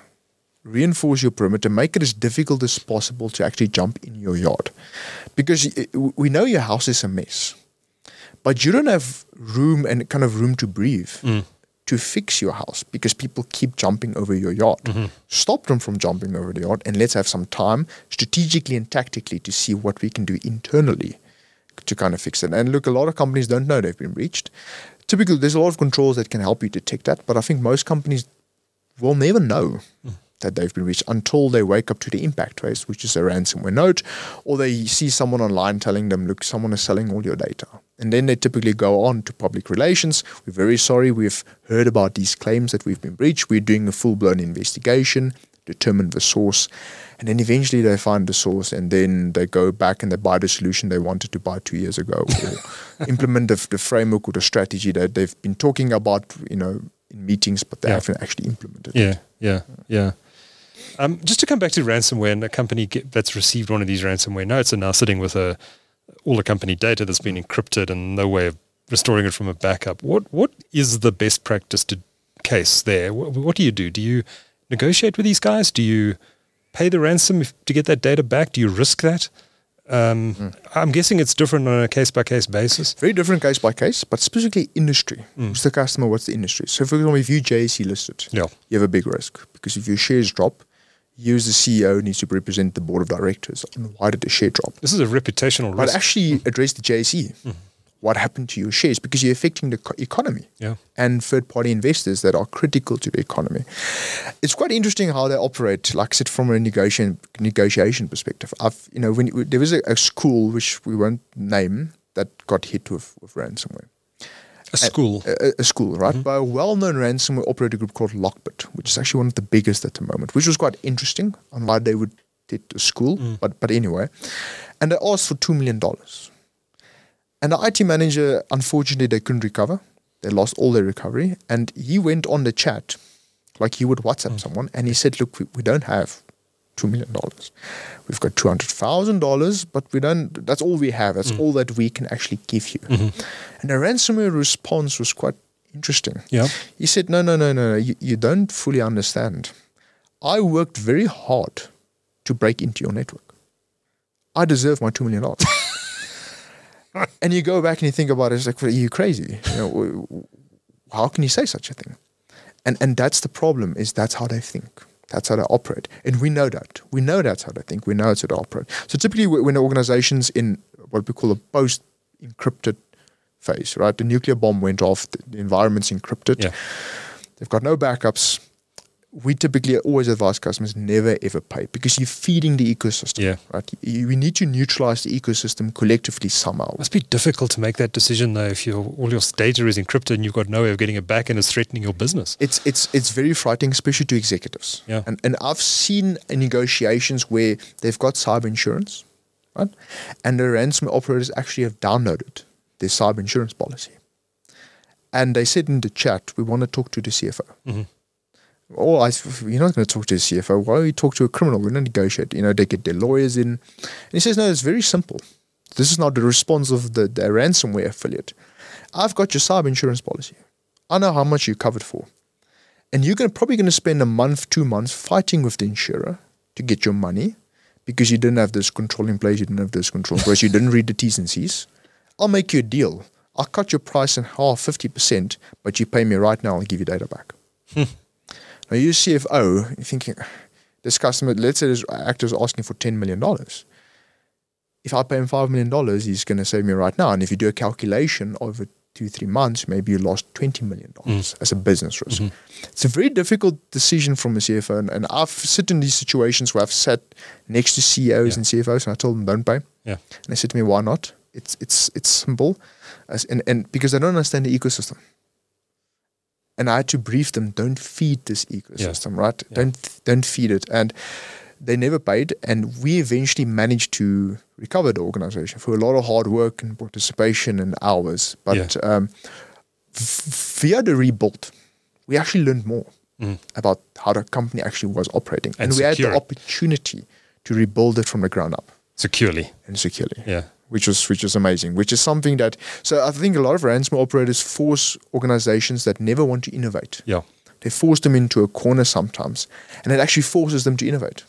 [SPEAKER 2] reinforce your perimeter, make it as difficult as possible to actually jump in your yard, because eh, we know your house is a mess, but you don't have room and kind of room to breathe mm. to fix your house because people keep jumping over your yard. Mm-hmm. Stop them from jumping over the yard and let's have some time strategically and tactically to see what we can do internally to kind of fix it. And look, a lot of companies don't know they've been breached. Typically, there's a lot of controls that can help you detect that, but I think most companies will never know mm. That they've been breached until they wake up to the impact phase, which is a ransomware note, or they see someone online telling them, look, someone is selling all your data. And then they typically go on to public relations. We're very sorry. We've heard about these claims that we've been breached. We're doing a full blown investigation, determine the source. And then eventually they find the source and then they go back and they buy the solution they wanted to buy two years ago or implement the, the framework or the strategy that they've been talking about, you know, in meetings, but they
[SPEAKER 1] Yeah.
[SPEAKER 2] haven't actually implemented.
[SPEAKER 1] Yeah, yeah, yeah. Um, just to come back to ransomware and a company get, that's received one of these ransomware notes and now sitting with a all the company data that's been encrypted and no way of restoring it from a backup. What what is the best practice to case there? What, what do you do? Do you negotiate with these guys? Do you pay the ransom if, to get that data back? Do you risk that? Um, I'm guessing it's different on a case by case basis.
[SPEAKER 2] Very different case by case, but specifically industry. Who's the customer? What's the industry? So, for example, if you JSE listed,
[SPEAKER 1] Yeah.
[SPEAKER 2] you have a big risk because if your shares drop, you as the CEO needs to represent the board of directors on why did the share drop.
[SPEAKER 1] This is a reputational
[SPEAKER 2] But
[SPEAKER 1] risk.
[SPEAKER 2] actually address the JSE. Mm-hmm. What happened to your shares? Because you're affecting the economy
[SPEAKER 1] Yeah.
[SPEAKER 2] and third party investors that are critical to the economy. It's quite interesting how they operate, like I said, from a negotiation negotiation perspective. I've you know, when there was a, a school which we won't name that got hit with, with ransomware.
[SPEAKER 1] A school.
[SPEAKER 2] A, a school, right? Mm-hmm. By a well known ransomware operator group called Lockbit, which is actually one of the biggest at the moment, which was quite interesting on why they would hit a school. Mm. But but anyway. And they asked for two million dollars. And the IT manager, unfortunately, they couldn't recover. They lost all their recovery. And he went on the chat, like he would WhatsApp mm. someone, and he said, Look, we, we don't have $2 million. We've got $200,000, but we don't, that's all we have. That's mm. all that we can actually give you. Mm-hmm. And the ransomware response was quite interesting.
[SPEAKER 1] Yeah.
[SPEAKER 2] He said, No, no, no, no, no. You, you don't fully understand. I worked very hard to break into your network. I deserve my $2 million. and you go back and you think about it, it's like, are you crazy? You know, how can you say such a thing? And and that's the problem. Is that's how they think. That's how they operate, and we know that. We know that's how they think. We know it's how they operate. So typically, wh- when organizations in what we call a post-encrypted phase, right? The nuclear bomb went off. The, the environment's encrypted.
[SPEAKER 1] Yeah.
[SPEAKER 2] They've got no backups. We typically always advise customers never ever pay because you're feeding the ecosystem.
[SPEAKER 1] Yeah.
[SPEAKER 2] Right. We need to neutralize the ecosystem collectively somehow.
[SPEAKER 1] must be difficult to make that decision though if your all your data is encrypted and you've got no way of getting it back and it's threatening your business.
[SPEAKER 2] It's it's it's very frightening, especially to executives.
[SPEAKER 1] Yeah.
[SPEAKER 2] And and I've seen negotiations where they've got cyber insurance, right? And the ransomware operators actually have downloaded their cyber insurance policy. And they said in the chat, we want to talk to the CFO. Mm-hmm. Oh, I, you're not going to talk to the CFO. Why don't you talk to a criminal? We're going to negotiate. You know, they get their lawyers in. And he says, no, it's very simple. This is not the response of the, the ransomware affiliate. I've got your cyber insurance policy. I know how much you're covered for. And you're gonna, probably going to spend a month, two months fighting with the insurer to get your money because you didn't have this control in place, you didn't have this control in place, you didn't read the T's and C's. I'll make you a deal. I'll cut your price in half, 50%, but you pay me right now, I'll give you data back. now, you CFO, you're thinking, this customer, let's say this actor is asking for $10 million. If I pay him $5 million, he's going to save me right now. And if you do a calculation over two, three months, maybe you lost $20 million mm. as a business risk. Mm-hmm. It's a very difficult decision from a CFO. And, and I've sit in these situations where I've sat next to CEOs and CFOs and I told them, don't pay.
[SPEAKER 1] Yeah.
[SPEAKER 2] And they said to me, why not? It's, it's, it's simple. As, and, and because they don't understand the ecosystem. And I had to brief them, don't feed this ecosystem, right? Don't, don't feed it. And they never paid. And we eventually managed to recover the organization for a lot of hard work and participation and hours. But um, via the rebuild, we actually learned more about how the company actually was operating.
[SPEAKER 1] And
[SPEAKER 2] And, we had the opportunity to rebuild it from the ground up
[SPEAKER 1] Securely.
[SPEAKER 2] and securely
[SPEAKER 1] Yeah.
[SPEAKER 2] Which was which was amazing. Which is something that so I think a lot of ransomware operators force organizations that never want to innovate.
[SPEAKER 1] Yeah.
[SPEAKER 2] They force them into a corner sometimes, and it actually forces them to innovate.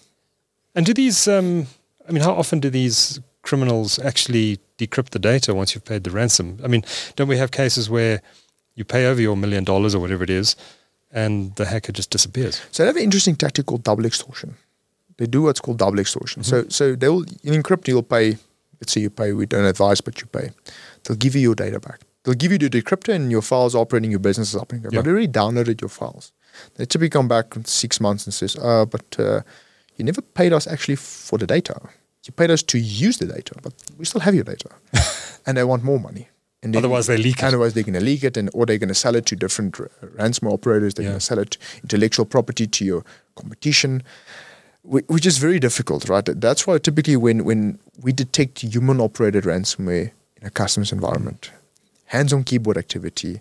[SPEAKER 1] And do these um I mean how often do these criminals actually decrypt the data once you've paid the ransom? I mean, don't we have cases where you pay over your million dollars or whatever it is and the hacker just disappears?
[SPEAKER 2] So they have an interesting tactic called double extortion. They do what's called double extortion. So so they'll in encrypt you'll pay. Let's say you pay. We don't advise, but you pay. They'll give you your data back. They'll give you the decryptor and your files operating. Your business is operating.
[SPEAKER 1] Yeah.
[SPEAKER 2] But they already downloaded your files. They typically come back in six months and says, "Uh, but uh, you never paid us actually for the data. You paid us to use the data, but we still have your data, and they want more money." And
[SPEAKER 1] Otherwise they leak it.
[SPEAKER 2] Otherwise, they're going to leak it, and or they're going to sell it to different r- ransomware operators. They're
[SPEAKER 1] Yeah.
[SPEAKER 2] going to sell it intellectual property to your competition, which is very difficult, right? That's why typically when when we detect human operated ransomware in a customer's environment, hands on keyboard activity,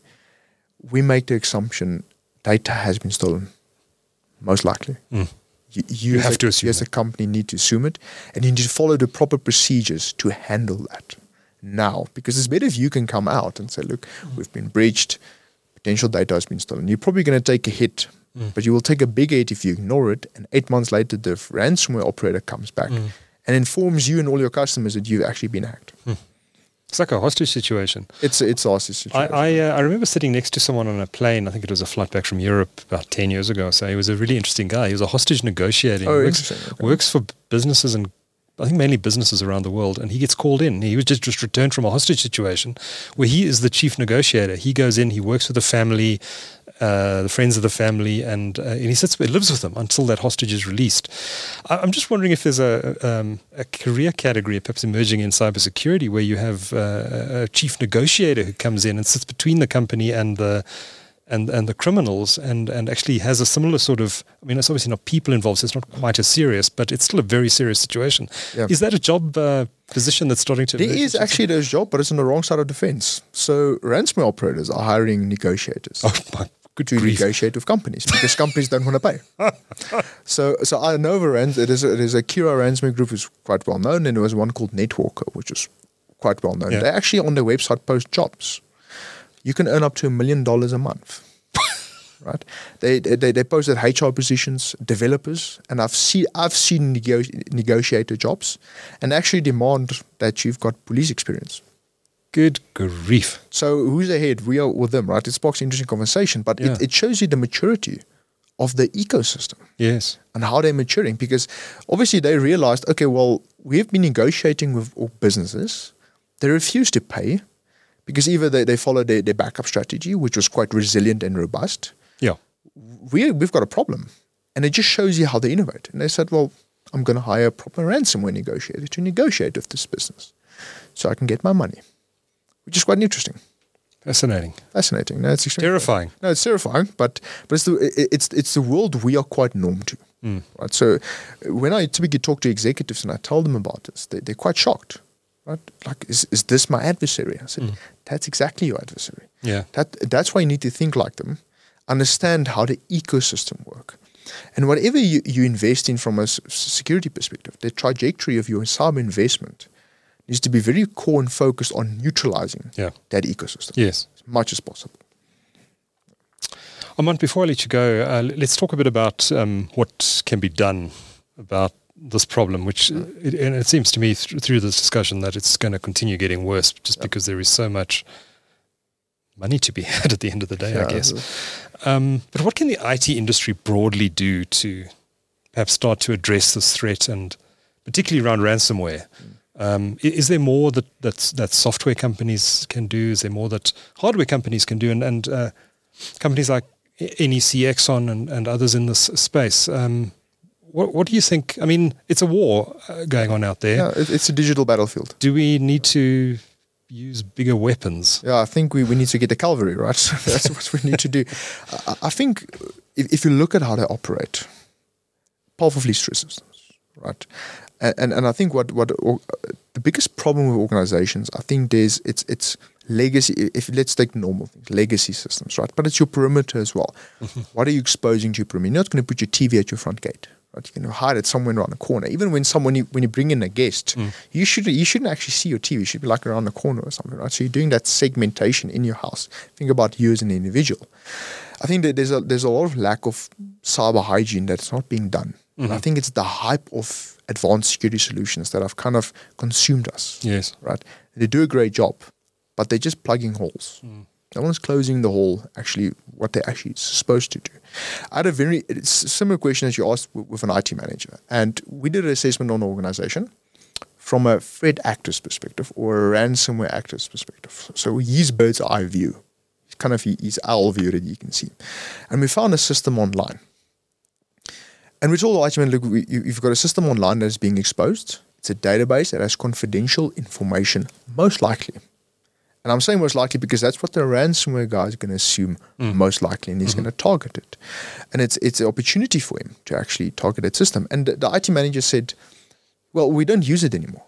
[SPEAKER 2] we make the assumption data has been stolen. Most likely.
[SPEAKER 1] Mm.
[SPEAKER 2] You,
[SPEAKER 1] You
[SPEAKER 2] as
[SPEAKER 1] have
[SPEAKER 2] a,
[SPEAKER 1] to assume
[SPEAKER 2] you as a company need to assume it, and you need to follow the proper procedures to handle that now. Because it's better if you can come out and say, "Look, we've been breached. Potential data has been stolen." You're probably going to take a hit,
[SPEAKER 1] Mm.
[SPEAKER 2] but you will take a big hit if you ignore it. And eight months later, the ransomware operator comes back
[SPEAKER 1] Mm.
[SPEAKER 2] and informs you and all your customers that you've actually been hacked.
[SPEAKER 1] It's like a hostage situation.
[SPEAKER 2] It's it's our
[SPEAKER 1] I
[SPEAKER 2] situation.
[SPEAKER 1] I, uh, I remember sitting next to someone on a plane. I think it was a flight back from Europe about ten years ago. So he was a really interesting guy. He was a hostage negotiator. He
[SPEAKER 2] oh,
[SPEAKER 1] works,
[SPEAKER 2] interesting. Okay.
[SPEAKER 1] works for businesses and I think mainly businesses around the world. And he gets called in. He was just just returned from a hostage situation where he is the chief negotiator. He goes in. He works with the family. Uh, the friends of the family, and, uh, and he sits, he lives with them until that hostage is released. I, I'm just wondering if there's a, um, a career category perhaps emerging in cybersecurity where you have uh, a chief negotiator who comes in and sits between the company and the and and the criminals and and actually has a similar sort of I mean it's obviously not people involved so it's not quite as serious but it's still a very serious situation
[SPEAKER 2] Yeah.
[SPEAKER 1] is that a job uh, position that's starting to
[SPEAKER 2] There is actually a job, but it's on the wrong side of the fence. So ransomware operators are hiring negotiators.
[SPEAKER 1] oh my good
[SPEAKER 2] you
[SPEAKER 1] grief
[SPEAKER 2] negotiate with companies because companies don't want to pay. so, so I know a rans. It is a, it is a Kira ransomware group who's quite well known, and there was one called Netwalker, which is quite well known.
[SPEAKER 1] Yeah.
[SPEAKER 2] They actually on their website post jobs. You can earn up to a million dollars a month. right? They, they they posted HR positions, developers, and I've seen I've seen nego- negotiator jobs, and actually demand that you've got police experience.
[SPEAKER 1] Good grief
[SPEAKER 2] So who's ahead? We are with them, right? It sparks interesting conversation, but
[SPEAKER 1] Yeah.
[SPEAKER 2] it, it shows you the maturity of the ecosystem
[SPEAKER 1] yes
[SPEAKER 2] and how they're maturing because obviously they realized, okay, well, we've been negotiating with all businesses. They refuse to pay because either they, they follow their, their backup strategy, which was quite resilient and robust.
[SPEAKER 1] yeah
[SPEAKER 2] We, we've got a problem. And it just shows you how they innovate. And they said, well, I'm going to hire a proper ransomware negotiator to negotiate with this business so I can get my money, which is quite interesting.
[SPEAKER 1] fascinating
[SPEAKER 2] Fascinating. No, it's extremely
[SPEAKER 1] terrifying
[SPEAKER 2] No, it's terrifying, but but it's the it's it's the world we are quite norm to,
[SPEAKER 1] Mm.
[SPEAKER 2] right? So when I typically talk to executives and I tell them about this, they, they're quite shocked, right? Like, is is this my adversary? I said,
[SPEAKER 1] Mm.
[SPEAKER 2] that's exactly your adversary.
[SPEAKER 1] yeah
[SPEAKER 2] That that's why you need to think like them, understand how the ecosystem work, and whatever you, you invest in from a security perspective, the trajectory of your cyber investment needs to be very core and focused on neutralizing
[SPEAKER 1] yeah
[SPEAKER 2] that ecosystem
[SPEAKER 1] yes
[SPEAKER 2] as much as possible.
[SPEAKER 1] Armand, before I let you go, uh, let's talk a bit about um, what can be done about this problem, which uh, it, and it seems to me th- through this discussion that it's going to continue getting worse just because there is so much money to be had at the end of the day, I guess. Um, but what can the IT industry broadly do to perhaps start to address this threat and particularly around ransomware? Um, is there more that that's, that software companies can do? Is there more that hardware companies can do? And, and uh, companies like NEC, XON, and, and others in this space. Um, what, what do you think? I mean, it's a war uh, going on out there.
[SPEAKER 2] Yeah, it's a digital battlefield.
[SPEAKER 1] Do we need to use bigger weapons?
[SPEAKER 2] Yeah, I think we, we need to get the cavalry, right? So that's what we need to do. I, I think if, if you look at how they operate, powerful fleet systems, right? And, and I think what what or- the biggest problem with organizations, I think there's it's it's legacy. If let's take normal things, legacy systems, right? But it's your perimeter as well. What are you exposing to your perimeter? You're not going to put your TV at your front gate. Right? You can hide it somewhere around the corner. Even when someone you, when you bring in a guest, mm. you should you shouldn't actually see your TV. It should be like around the corner or something, right? So you're doing that segmentation in your house. Think about you as an individual. I think that there's a there's a lot of lack of cyber hygiene that's not being done. And I think it's the hype of advanced security solutions that have kind of consumed us
[SPEAKER 1] Yes.
[SPEAKER 2] right? They do a great job, but they're just plugging holes. Mm. No one's closing the hole. Actually, what they're actually supposed to do. I had a very it's a similar question as you asked with, with an IT manager, and we did an assessment on the organization from a threat actor's perspective or a ransomware actor's perspective. So his bird's eye view, kind of his owl view that you can see, and we found a system online. And we told the IT manager, look, we, you, you've got a system online that is being exposed. It's a database that has confidential information, most likely. And I'm saying most likely because that's what the ransomware guy is going to assume mm. most likely, and he's mm-hmm. going to target it. And it's it's an opportunity for him to actually target that system. And the, the IT manager said, "Well, we don't use it anymore."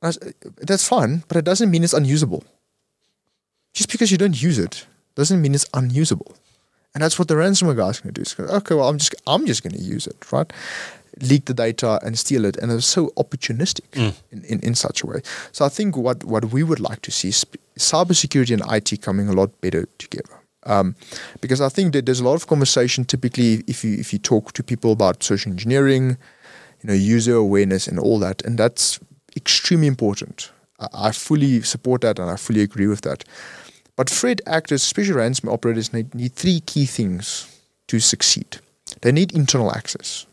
[SPEAKER 2] And uh, that's fine, but it doesn't mean it's unusable. Just because you don't use it doesn't mean it's unusable. And that's what the ransomware guy's going to do. Okay, well, I'm just I'm just going to use it, right? Leak the data and steal it, and it's so opportunistic
[SPEAKER 1] Mm.
[SPEAKER 2] in, in, in such a way. So I think what what we would like to see is cybersecurity and IT coming a lot better together. Um, because I think that there's a lot of conversation typically if you if you talk to people about social engineering, you know, user awareness and all that, and that's extremely important. I, I fully support that and I fully agree with that. But threat actors, especially ransomware operators, need, need three key things to succeed. They need internal access.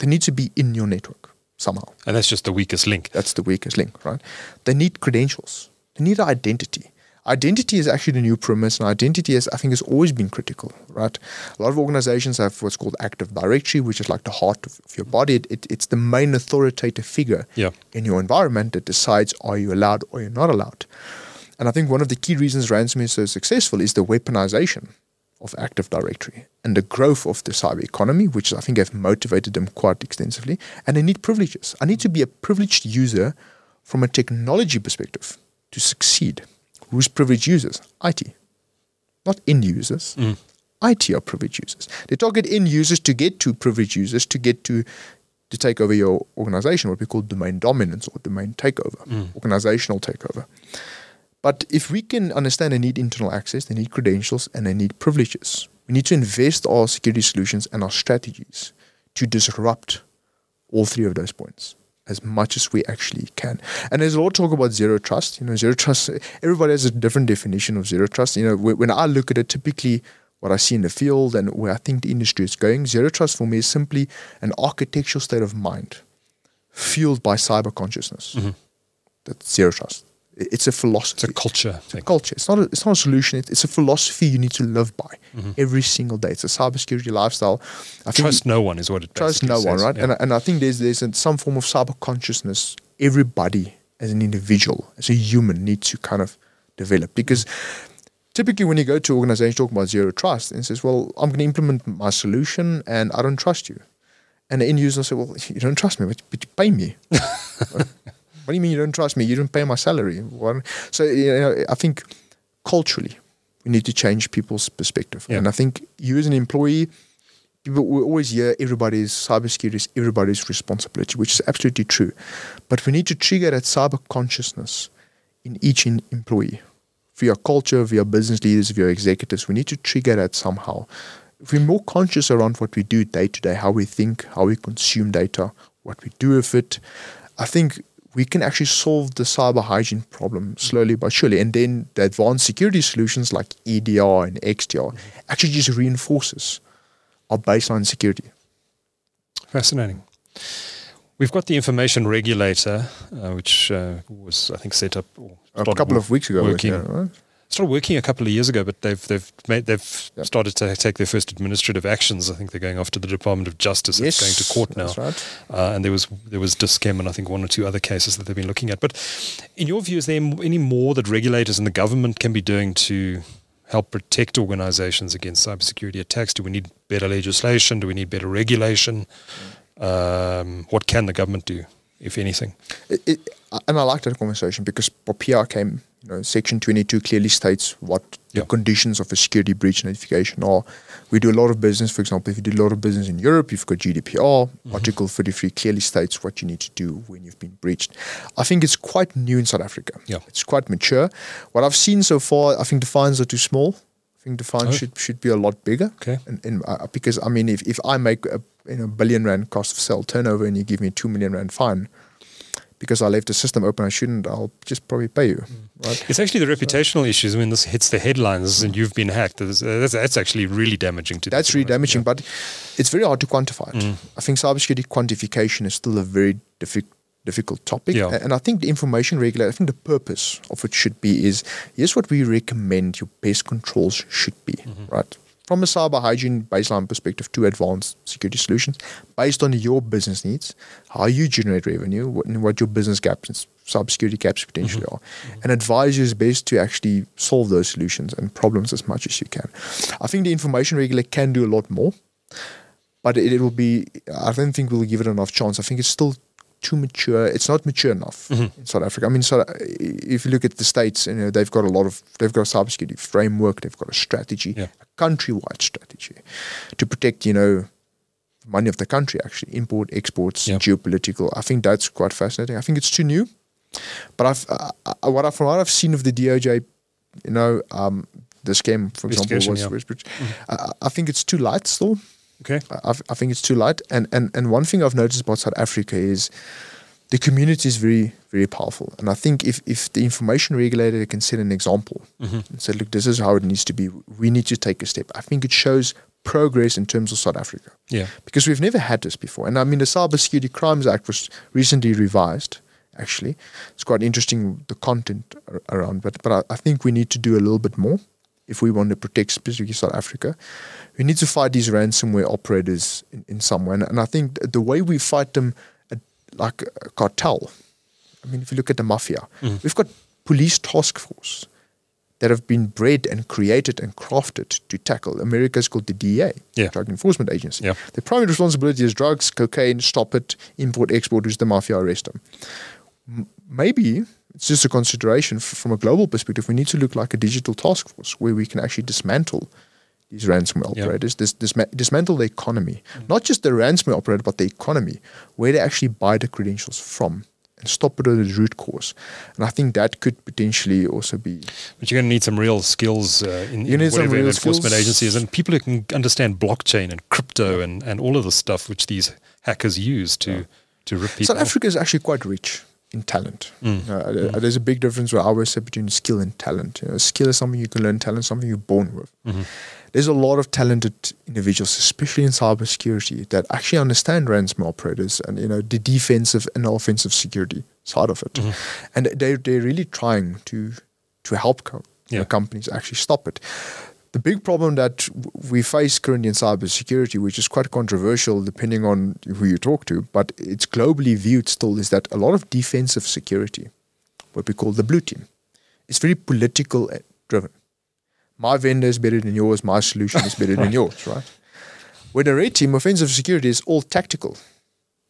[SPEAKER 2] They need to be in your network somehow.
[SPEAKER 1] And that's just the weakest link.
[SPEAKER 2] That's the weakest link, right? They need credentials. They need identity. Identity is actually the new premise, and identity, is, I think, has always been critical, right? A lot of organizations have what's called Active Directory, which is like the heart of, of your body. It, it, it's the main authoritative figure
[SPEAKER 1] Yeah.
[SPEAKER 2] in your environment that decides are you allowed or you're not allowed. And I think one of the key reasons ransomware is so successful is the weaponization of Active Directory and the growth of the cyber economy, which I think have motivated them quite extensively. And they need privileges. I need to be a privileged user from a technology perspective to succeed. Who's privileged users? IT, not end users. Mm. IT are privileged users. They target end users to get to privileged users to get to to take over your organization, what we call domain dominance or domain takeover, mm. organizational takeover. But if we can understand they need internal access, they need credentials, and they need privileges, we need to invest our security solutions and our strategies to disrupt all three of those points as much as we actually can. And there's a lot of talk about zero trust. You know, zero trust, everybody has a different definition of zero trust. You know, when I look at it, typically what I see in the field and where I think the industry is going, zero trust for me is simply an architectural state of mind fueled by cyber consciousness. Mm-hmm. That's zero trust. It's a philosophy
[SPEAKER 1] It's a culture thing.
[SPEAKER 2] culture. It's not a, it's not a solution. It, it's a philosophy you need to live by
[SPEAKER 1] Mm-hmm.
[SPEAKER 2] every single day. It's a cybersecurity lifestyle. I think
[SPEAKER 1] Trust no one is what it
[SPEAKER 2] trust no one, right?
[SPEAKER 1] Yeah.
[SPEAKER 2] And, I- and I think there's there's some form of cyber consciousness. Everybody, as an individual, as a human, needs to kind of develop because. Typically, when you go to organizations talking about zero trust, and says, "Well, I'm going to implement my solution, and I don't trust you," and the end user will say, "Well, you don't trust me, but, but you pay me." What do you mean you don't trust me? You don't pay my salary. What? So you know, I think culturally we need to change people's perspective.
[SPEAKER 1] Yeah.
[SPEAKER 2] And I think you as an employee, people we always hear everybody's cybersecurity is everybody's responsibility, which is absolutely true. But we need to trigger that cyber consciousness in each in employee. Via culture, via business leaders, via executives, we need to trigger that somehow. If we're more conscious around what we do day to day, how we think, how we consume data, what we do with it, I think we can actually solve the cyber hygiene problem slowly but surely. And then the advanced security solutions like EDR and XDR actually just reinforces our baseline security.
[SPEAKER 1] Fascinating. We've got the information regulator, uh, which uh, was, I think, set up or
[SPEAKER 2] A couple of weeks ago,
[SPEAKER 1] working.
[SPEAKER 2] yeah, right?
[SPEAKER 1] Started working a couple of years ago, but they've they've made they've
[SPEAKER 2] Yep.
[SPEAKER 1] started to take their first administrative actions. I think they're going off to the Department of Justice. It's going to court now.
[SPEAKER 2] Right.
[SPEAKER 1] Uh, and there was there was Dis-Chem and I think one or two other cases that they've been looking at. But in your view, is there any more that regulators and the government can be doing to help protect organizations against cybersecurity attacks? Do we need better legislation? Do we need better regulation? Um, what can the government do, if anything?
[SPEAKER 2] It, it, and I like that conversation because PR came, you know, Section 22 clearly states what the conditions of a security breach notification are. We do a lot of business, for example, if you do a lot of business in Europe, you've got GDPR. Mm-hmm. Article 33 clearly states what you need to do when you've been breached. I think it's quite new in South Africa.
[SPEAKER 1] Yeah.
[SPEAKER 2] It's quite mature. What I've seen so far, I think the fines are too small. I think the fines
[SPEAKER 1] Oh.
[SPEAKER 2] should, should be a lot bigger.
[SPEAKER 1] Okay.
[SPEAKER 2] And, and uh, because I mean, if, if I make a you know billion rand cost of sale turnover and you give me a two million rand fine because I left the system open, I shouldn't. I'll just probably pay you, mm. right?
[SPEAKER 1] It's actually the reputational issues when this hits the headlines and you've been hacked. That's, uh, that's, that's actually really damaging to
[SPEAKER 2] That's really damaging, but it's very hard to quantify it. Mm. I think cybersecurity quantification is still a very diffi- difficult topic.
[SPEAKER 1] Yeah.
[SPEAKER 2] And I think the information regulator, I think the purpose of it should be is here's what we recommend your best controls should be, mm-hmm. right? From a cyber hygiene baseline perspective to advanced security solutions, based on your business needs, how you generate revenue, what, and what your business gaps and cybersecurity gaps potentially mm-hmm. are, and advise you is best to actually solve those solutions and problems as much as you can. I think the information regulator can do a lot more, but it, it will be. I don't think we'll give it enough chance. I think it's still too mature. It's not mature enough
[SPEAKER 1] Mm-hmm.
[SPEAKER 2] in South Africa. I mean, so if you look at the states, you know, they've got a lot of they've got a cybersecurity framework. They've got a strategy,
[SPEAKER 1] Yeah.
[SPEAKER 2] a countrywide strategy to protect, you know, the money of the country. Actually, import, exports, geopolitical. I think that's quite fascinating. I think it's too new, but I've uh, uh, what I from what I've seen of the DOJ, you know, um, the scam, for example, was,
[SPEAKER 1] yeah.
[SPEAKER 2] was I, I think it's too light still.
[SPEAKER 1] Okay.
[SPEAKER 2] I, I think it's too light. And, and and one thing I've noticed about South Africa is the community is very very powerful. And I think if if the information regulator can set an example mm-hmm. and say, look, this is how it needs to be. We need to take a step. I think it shows progress in terms of South Africa
[SPEAKER 1] Yeah.
[SPEAKER 2] because we've never had this before. And I mean, the Cybersecurity Crimes Act was recently revised. Actually, it's quite interesting the content ar- around, but but I, I think we need to do a little bit more if we want to protect specifically South Africa. We need to fight these ransomware operators in, in some way, and, and I think the way we fight them, uh, like a cartel. I mean, if you look at the mafia, we've got police task force that have been bred and created and crafted to tackle. America's called the DEA,
[SPEAKER 1] Yeah.
[SPEAKER 2] Drug Enforcement Agency.
[SPEAKER 1] Yeah.
[SPEAKER 2] Their primary responsibility is drugs, cocaine, stop it, import, export, who's the mafia, arrest them. M- maybe it's just a consideration f- from a global perspective. We need to look like a digital task force where we can actually dismantle these ransomware
[SPEAKER 1] Yeah.
[SPEAKER 2] operators, dis- disma- dismantle the economy, not just the ransomware operator, but the economy, where they actually buy the credentials from. And stop it at the root cause, and I think that could potentially also be
[SPEAKER 1] But you're going to need some real skills uh, in,
[SPEAKER 2] You
[SPEAKER 1] in
[SPEAKER 2] need some real
[SPEAKER 1] enforcement
[SPEAKER 2] skills.
[SPEAKER 1] agencies and people who can understand blockchain and crypto and, and all of the stuff which these hackers use to to rip
[SPEAKER 2] South. Africa is actually quite rich in talent.
[SPEAKER 1] Mm.
[SPEAKER 2] Uh, There's a big difference where I always say between skill and talent. You know, skill is something you can learn, talent is something you're born with.
[SPEAKER 1] Mm-hmm.
[SPEAKER 2] There's a lot of talented individuals, especially in cybersecurity, that actually understand ransomware operators and you know the defensive and offensive security side of it,
[SPEAKER 1] Mm-hmm.
[SPEAKER 2] and they they're really trying to to help co-
[SPEAKER 1] Yeah.
[SPEAKER 2] companies actually stop it. The big problem that we face currently in cybersecurity, which is quite controversial depending on who you talk to, but it's globally viewed still, is that a lot of defensive security, what we call the blue team, is very political driven. My vendor is better than yours, my solution is better than yours, right? With the red team, offensive security is all tactical.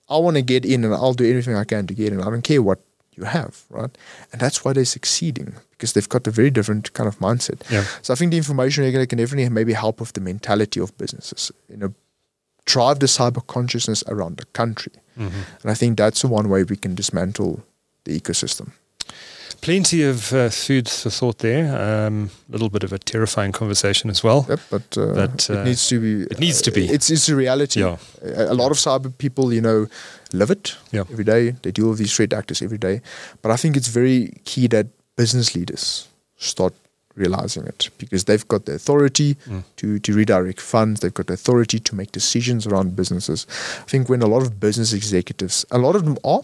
[SPEAKER 2] I want to get in and I'll do everything I can to get in. I don't care what you have, right? And that's why they're succeeding because they've got a very different kind of mindset.
[SPEAKER 1] Yeah.
[SPEAKER 2] So I think the information regulator can definitely maybe help with the mentality of businesses, you know, drive the cyber consciousness around the country. And I think that's the one way we can dismantle the ecosystem.
[SPEAKER 1] Plenty of uh, food for thought there. A um, little bit of a terrifying conversation as well.
[SPEAKER 2] Yep, but, uh,
[SPEAKER 1] But, uh,
[SPEAKER 2] it needs to be.
[SPEAKER 1] it needs to be.
[SPEAKER 2] It's it's a reality.
[SPEAKER 1] Yeah.
[SPEAKER 2] A, a lot of cyber people, you know, live it
[SPEAKER 1] Yeah.
[SPEAKER 2] every day. They deal with these threat actors every day. But I think it's very key that business leaders start realizing it because they've got the authority
[SPEAKER 1] Mm.
[SPEAKER 2] to, to redirect funds. They've got the authority to make decisions around businesses. I think when a lot of business executives, a lot of them are,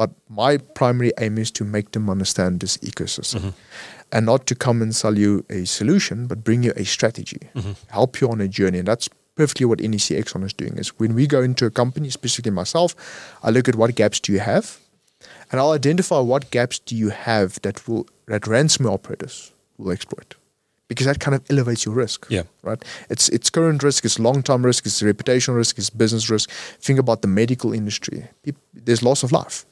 [SPEAKER 2] but my primary aim is to make them understand this ecosystem and not to come and sell you a solution, but bring you a strategy, help you on a journey. And that's perfectly what NEC XON is doing. Is when we go into a company, specifically myself, I look at what gaps do you have, and I'll identify what gaps do you have that will that ransomware operators will exploit. Because that kind of elevates your risk.
[SPEAKER 1] Yeah.
[SPEAKER 2] Right. It's it's current risk, it's long term risk, it's reputational risk, it's business risk. Think about the medical industry. There's loss of life.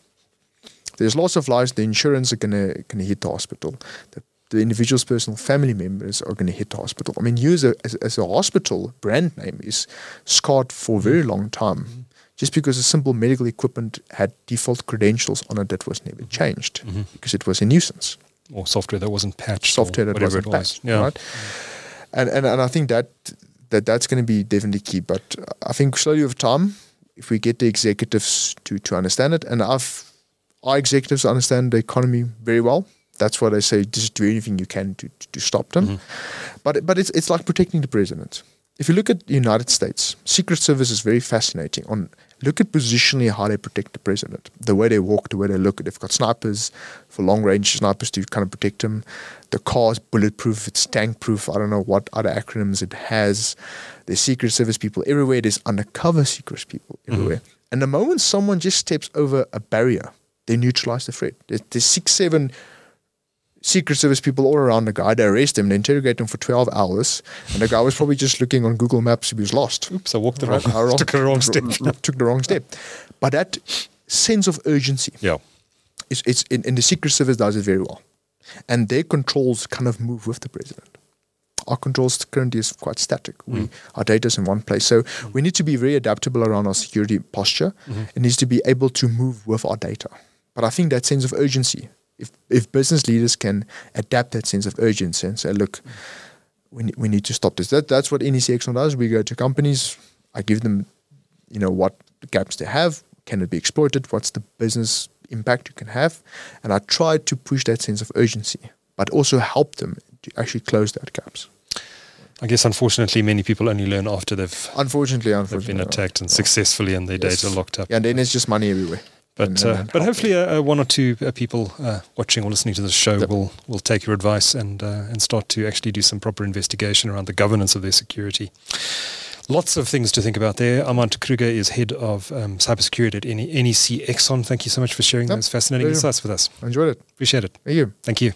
[SPEAKER 2] There's loss of lives. The insurance are gonna gonna hit the hospital. The, the individual's personal family members are gonna hit the hospital. I mean, you as a as, as a hospital brand name is scarred for a very mm. long time, mm. Just because a simple medical equipment had default credentials on it that was never mm-hmm. changed mm-hmm. because it was a nuisance
[SPEAKER 1] Or software that wasn't patched.
[SPEAKER 2] software that wasn't
[SPEAKER 1] was.
[SPEAKER 2] patched,
[SPEAKER 1] Yeah.
[SPEAKER 2] right? And, and and I think that that that's going to be definitely key. But I think slowly over time, if we get the executives to to understand it, and I've our executives understand the economy very well. That's why they say just do anything you can to to, to stop them. Mm-hmm. But but it's it's like protecting the president. If you look at the United States, Secret Service is very fascinating. On look at positionally how they protect the president, the way they walk, the way they look. They've got snipers for long range snipers to kind of protect him. The car's bulletproof, it's tank proof. I don't know what other acronyms it has. There's Secret Service people everywhere. There's undercover Secret people mm-hmm. everywhere. And the moment someone just steps over a barrier, they neutralize the threat. There's, there's six, seven Secret Service people all around the guy. They arrest him, they interrogate him for 12 hours, and the guy was probably just looking on Google Maps. He was lost.
[SPEAKER 1] Oops, I walked the
[SPEAKER 2] Right,
[SPEAKER 1] wrong, took a wrong step.
[SPEAKER 2] took the wrong step. But that sense of urgency.
[SPEAKER 1] Yeah.
[SPEAKER 2] It's, it's in, in the Secret Service does it very well, and their controls kind of move with the president. Our controls currently is quite static. We
[SPEAKER 1] Mm.
[SPEAKER 2] our data is in one place, so we need to be very adaptable around our security posture.
[SPEAKER 1] Mm-hmm.
[SPEAKER 2] It needs to be able to move with our data. But I think that sense of urgency, if if business leaders can adapt that sense of urgency and say, look, we we need to stop this. That that's what NEC XON does. We go to companies, I give them, you know, what gaps they have. Can it be exploited? What's the business impact you can have? And I try to push that sense of urgency, but also help them to actually close that gaps.
[SPEAKER 1] I guess unfortunately many people only learn after they've
[SPEAKER 2] Unfortunately,
[SPEAKER 1] they've been attacked and successfully and their
[SPEAKER 2] Yes.
[SPEAKER 1] data locked up.
[SPEAKER 2] Yeah, and then it's just money everywhere.
[SPEAKER 1] But uh, but hopefully uh, uh, one or two uh, people uh, watching or listening to this show
[SPEAKER 2] Yep.
[SPEAKER 1] will will take your advice and uh, and start to actually do some proper investigation around the governance of their security. Lots of things to think about there. Armand Kruger is head of um, cybersecurity at NEC XON. Thank you so much for sharing
[SPEAKER 2] Yep.
[SPEAKER 1] those fascinating
[SPEAKER 2] Pleasure.
[SPEAKER 1] insights with us.
[SPEAKER 2] I enjoyed it.
[SPEAKER 1] Appreciate it.
[SPEAKER 2] Thank you.
[SPEAKER 1] Thank you.